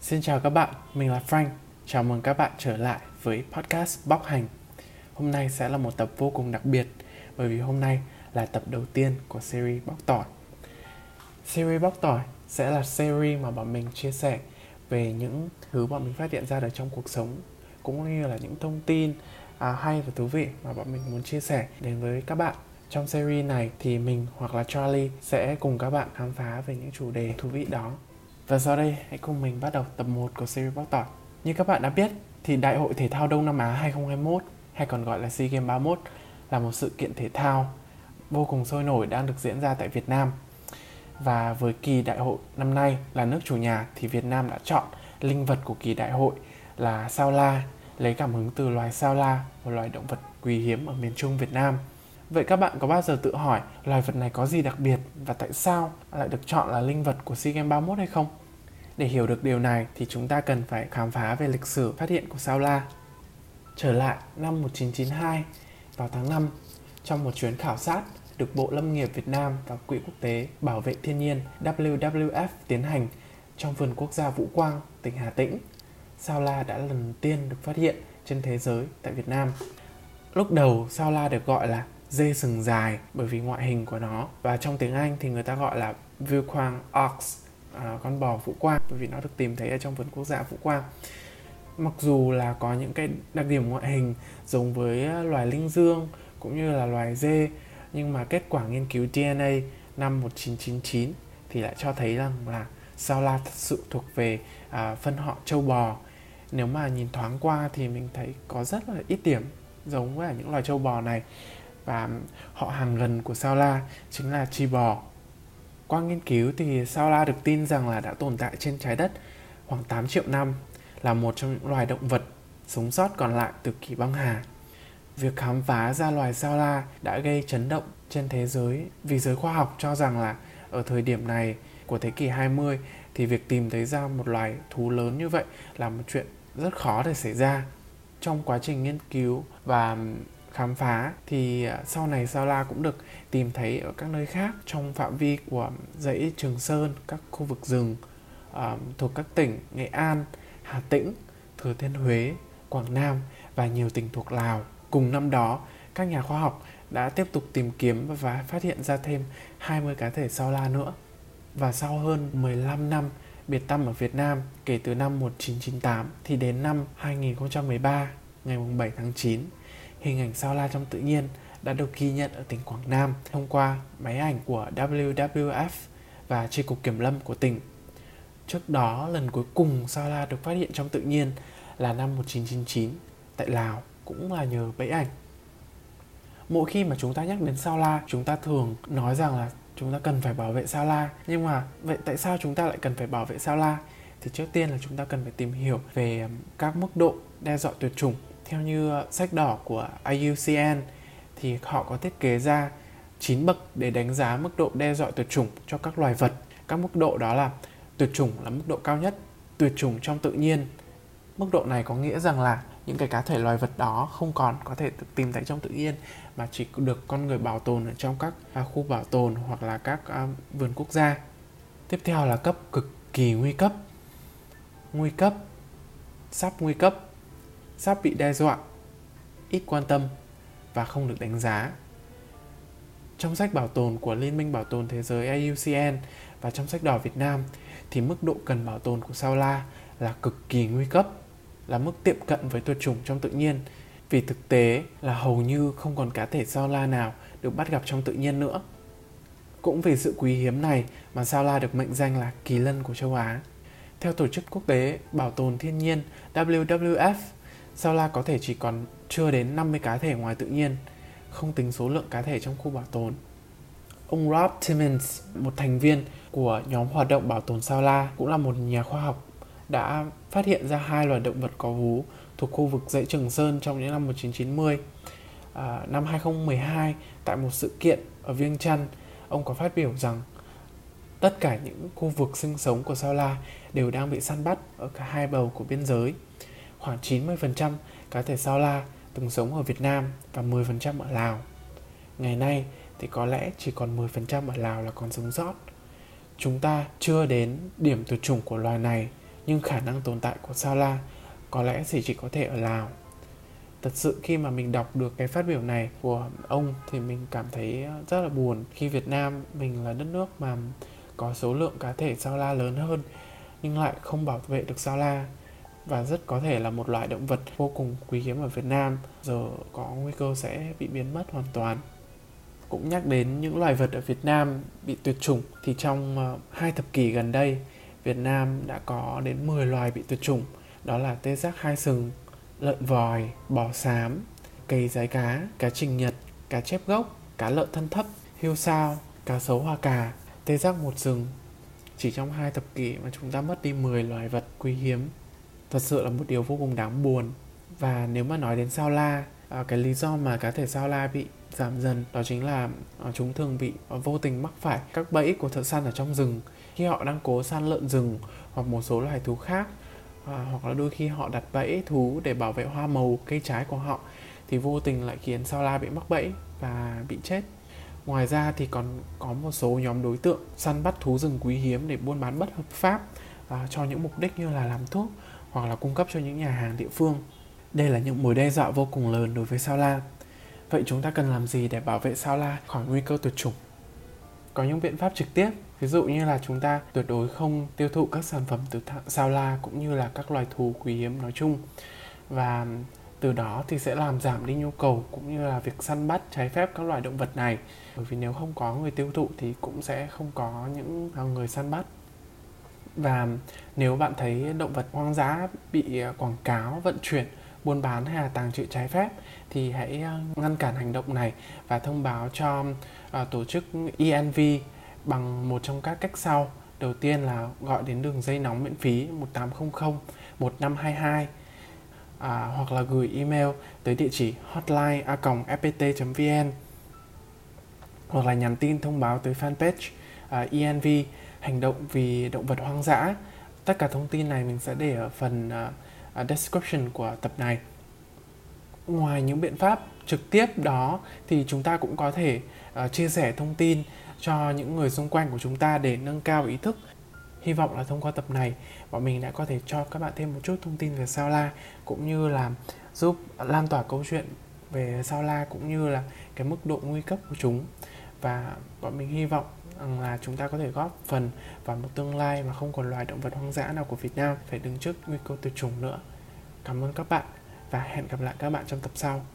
Xin chào các bạn, mình là Frank. Chào mừng các bạn trở lại với podcast Bóc Hành. Hôm nay sẽ là một tập vô cùng đặc biệt bởi vì hôm nay là tập đầu tiên của series Bóc Tỏi. Series Bóc Tỏi sẽ là series mà bọn mình chia sẻ về những thứ bọn mình phát hiện ra được trong cuộc sống cũng như là những thông tin à, hay và thú vị mà bọn mình muốn chia sẻ đến với các bạn trong series này thì mình hoặc là Charlie sẽ cùng các bạn khám phá về những chủ đề thú vị đó và sau đây hãy cùng mình bắt đầu tập 1 của series bóc tỏi. Như các bạn đã biết thì Đại hội Thể thao Đông Nam Á 2021 hay còn gọi là SEA Games 31 là một sự kiện thể thao vô cùng sôi nổi đang được diễn ra tại Việt Nam. Và với kỳ đại hội năm nay là nước chủ nhà thì Việt Nam đã chọn linh vật của kỳ đại hội là sao la, lấy cảm hứng từ loài sao la, một loài động vật quý hiếm ở miền Trung Việt Nam. Vậy các bạn có bao giờ tự hỏi loài vật này có gì đặc biệt và tại sao lại được chọn là linh vật của SEA Games 31 hay không? Để hiểu được điều này thì chúng ta cần phải khám phá về lịch sử phát hiện của sao la. Trở lại năm 1992, vào tháng 5, trong một chuyến khảo sát được Bộ Lâm nghiệp Việt Nam và Quỹ Quốc tế Bảo vệ Thiên nhiên WWF tiến hành trong vườn quốc gia Vũ Quang, tỉnh Hà Tĩnh. Sao la đã lần tiên được phát hiện trên thế giới tại Việt Nam. Lúc đầu sao la được gọi là dê sừng dài bởi vì ngoại hình của nó. Và trong tiếng Anh thì người ta gọi là Vuquang ox à, con bò vũ quang bởi vì nó được tìm thấy ở trong vườn quốc gia vũ quang. Mặc dù là có những cái đặc điểm ngoại hình giống với loài linh dương cũng như là loài dê nhưng mà kết quả nghiên cứu DNA năm 1999 thì lại cho thấy rằng là sao la thật sự thuộc về à, phân họ châu bò. Nếu mà nhìn thoáng qua thì mình thấy có rất là ít điểm giống với những loài châu bò này và họ hàng gần của sao la chính là chi bò qua nghiên cứu thì sao la được tin rằng là đã tồn tại trên trái đất khoảng 8 triệu năm, là một trong những loài động vật sống sót còn lại từ kỷ băng hà. Việc khám phá ra loài sao la đã gây chấn động trên thế giới vì giới khoa học cho rằng là ở thời điểm này của thế kỷ 20 thì việc tìm thấy ra một loài thú lớn như vậy là một chuyện rất khó để xảy ra. Trong quá trình nghiên cứu và khám phá thì à, sau này sao la cũng được tìm thấy ở các nơi khác trong phạm vi của dãy Trường Sơn, các khu vực rừng uh, thuộc các tỉnh Nghệ An, Hà Tĩnh, Thừa Thiên Huế, Quảng Nam và nhiều tỉnh thuộc Lào. Cùng năm đó, các nhà khoa học đã tiếp tục tìm kiếm và phát hiện ra thêm 20 cá thể sao la nữa. Và sau hơn 15 năm biệt tâm ở Việt Nam kể từ năm 1998 thì đến năm 2013 ngày 7 tháng 9 hình ảnh sao la trong tự nhiên đã được ghi nhận ở tỉnh Quảng Nam thông qua máy ảnh của WWF và Tri cục Kiểm lâm của tỉnh. Trước đó, lần cuối cùng sao la được phát hiện trong tự nhiên là năm 1999 tại Lào, cũng là nhờ bẫy ảnh. Mỗi khi mà chúng ta nhắc đến sao la, chúng ta thường nói rằng là chúng ta cần phải bảo vệ sao la. Nhưng mà vậy tại sao chúng ta lại cần phải bảo vệ sao la? Thì trước tiên là chúng ta cần phải tìm hiểu về các mức độ đe dọa tuyệt chủng theo như ờ, sách đỏ của IUCN thì họ có thiết kế ra 9 bậc để đánh giá mức độ đe dọa tuyệt chủng cho các loài vật. Các mức độ đó là tuyệt chủng là mức độ cao nhất, tuyệt chủng trong tự nhiên. Mức độ này có nghĩa rằng là những cái cá thể loài vật đó không còn có thể được tìm thấy trong tự nhiên mà chỉ được con người bảo tồn ở trong các à, khu bảo tồn hoặc là các à, vườn quốc gia. Tiếp theo là cấp cực kỳ nguy cấp. Nguy cấp, sắp nguy cấp sắp bị đe dọa, ít quan tâm và không được đánh giá. Trong sách bảo tồn của Liên minh Bảo tồn Thế giới IUCN và trong sách đỏ Việt Nam thì mức độ cần bảo tồn của sao la là cực kỳ nguy cấp, là mức tiệm cận với tuyệt chủng trong tự nhiên vì thực tế là hầu như không còn cá thể sao la nào được bắt gặp trong tự nhiên nữa. Cũng vì sự quý hiếm này mà sao la được mệnh danh là kỳ lân của châu Á. Theo Tổ chức Quốc tế Bảo tồn Thiên nhiên WWF sao la có thể chỉ còn chưa đến 50 cá thể ngoài tự nhiên, không tính số lượng cá thể trong khu bảo tồn. Ông Rob Timmons, một thành viên của nhóm hoạt động bảo tồn sao la, cũng là một nhà khoa học, đã phát hiện ra hai loài động vật có vú thuộc khu vực dãy Trường Sơn trong những năm 1990. À, năm 2012, tại một sự kiện ở Viêng Chăn, ông có phát biểu rằng tất cả những khu vực sinh sống của sao la đều đang bị săn bắt ở cả hai bầu của biên giới khoảng 90% cá thể sao la từng sống ở Việt Nam và 10% ở Lào. Ngày nay thì có lẽ chỉ còn 10% ở Lào là còn sống sót. Chúng ta chưa đến điểm tuyệt chủng của loài này, nhưng khả năng tồn tại của sao la có lẽ chỉ chỉ có thể ở Lào. Thật sự khi mà mình đọc được cái phát biểu này của ông thì mình cảm thấy rất là buồn khi Việt Nam mình là đất nước mà có số lượng cá thể sao la lớn hơn nhưng lại không bảo vệ được sao la và rất có thể là một loại động vật vô cùng quý hiếm ở Việt Nam giờ có nguy cơ sẽ bị biến mất hoàn toàn cũng nhắc đến những loài vật ở Việt Nam bị tuyệt chủng thì trong ờ, hai thập kỷ gần đây Việt Nam đã có đến 10 loài bị tuyệt chủng đó là tê giác hai sừng, lợn vòi, bò xám, cây giái cá, cá trình nhật, cá chép gốc, cá lợn thân thấp, hiêu sao, cá sấu hoa cà, tê giác một sừng. Chỉ trong hai thập kỷ mà chúng ta mất đi 10 loài vật quý hiếm. Thật sự là một điều vô cùng đáng buồn. Và nếu mà nói đến sao la, à, cái lý do mà cá thể sao la bị giảm dần đó chính là à, chúng thường bị à, vô tình mắc phải các bẫy của thợ săn ở trong rừng khi họ đang cố săn lợn rừng hoặc một số loài thú khác hoặc là đôi khi họ đặt bẫy thú để bảo vệ hoa màu cây trái của họ thì vô tình lại khiến sao la bị mắc bẫy và bị chết ngoài ra thì còn có một số nhóm đối tượng săn bắt thú rừng quý hiếm để buôn bán bất hợp pháp à, cho những mục đích như là làm thuốc hoặc là cung cấp cho những nhà hàng địa phương. Đây là những mối đe dọa vô cùng lớn đối với sao la. Vậy chúng ta cần làm gì để bảo vệ sao la khỏi nguy cơ tuyệt chủng? Có những biện pháp trực tiếp, ví dụ như là chúng ta tuyệt đối không tiêu thụ các sản phẩm từ sao la cũng như là các loài thú quý hiếm nói chung. Và từ đó thì sẽ làm giảm đi nhu cầu cũng như là việc săn bắt trái phép các loài động vật này. Bởi vì nếu không có người tiêu thụ thì cũng sẽ không có những người săn bắt và nếu bạn thấy động vật hoang dã bị à, quảng cáo vận chuyển buôn bán hay là tàng trữ trái phép thì hãy à, ngăn cản hành động này và thông báo cho uh, tổ chức ENV bằng một trong các cách sau. Đầu tiên là gọi đến đường dây nóng miễn phí 1800 1522 à, hoặc là gửi email tới địa chỉ hotline fpt.vn hoặc là nhắn tin thông báo tới fanpage uh, ENV hành động vì động vật hoang dã. Tất cả thông tin này mình sẽ để ở phần uh, description của tập này. Ngoài những biện pháp trực tiếp đó thì chúng ta cũng có thể uh, chia sẻ thông tin cho những người xung quanh của chúng ta để nâng cao ý thức. Hy vọng là thông qua tập này bọn mình đã có thể cho các bạn thêm một chút thông tin về sao la cũng như là giúp lan tỏa câu chuyện về sao la cũng như là cái mức độ nguy cấp của chúng. Và bọn mình hy vọng Ờ, là chúng ta có thể góp phần vào một tương lai mà không còn loài động vật hoang dã nào của Việt Nam phải đứng trước nguy cơ tuyệt chủng nữa. Cảm ơn các bạn và hẹn gặp lại các bạn trong tập sau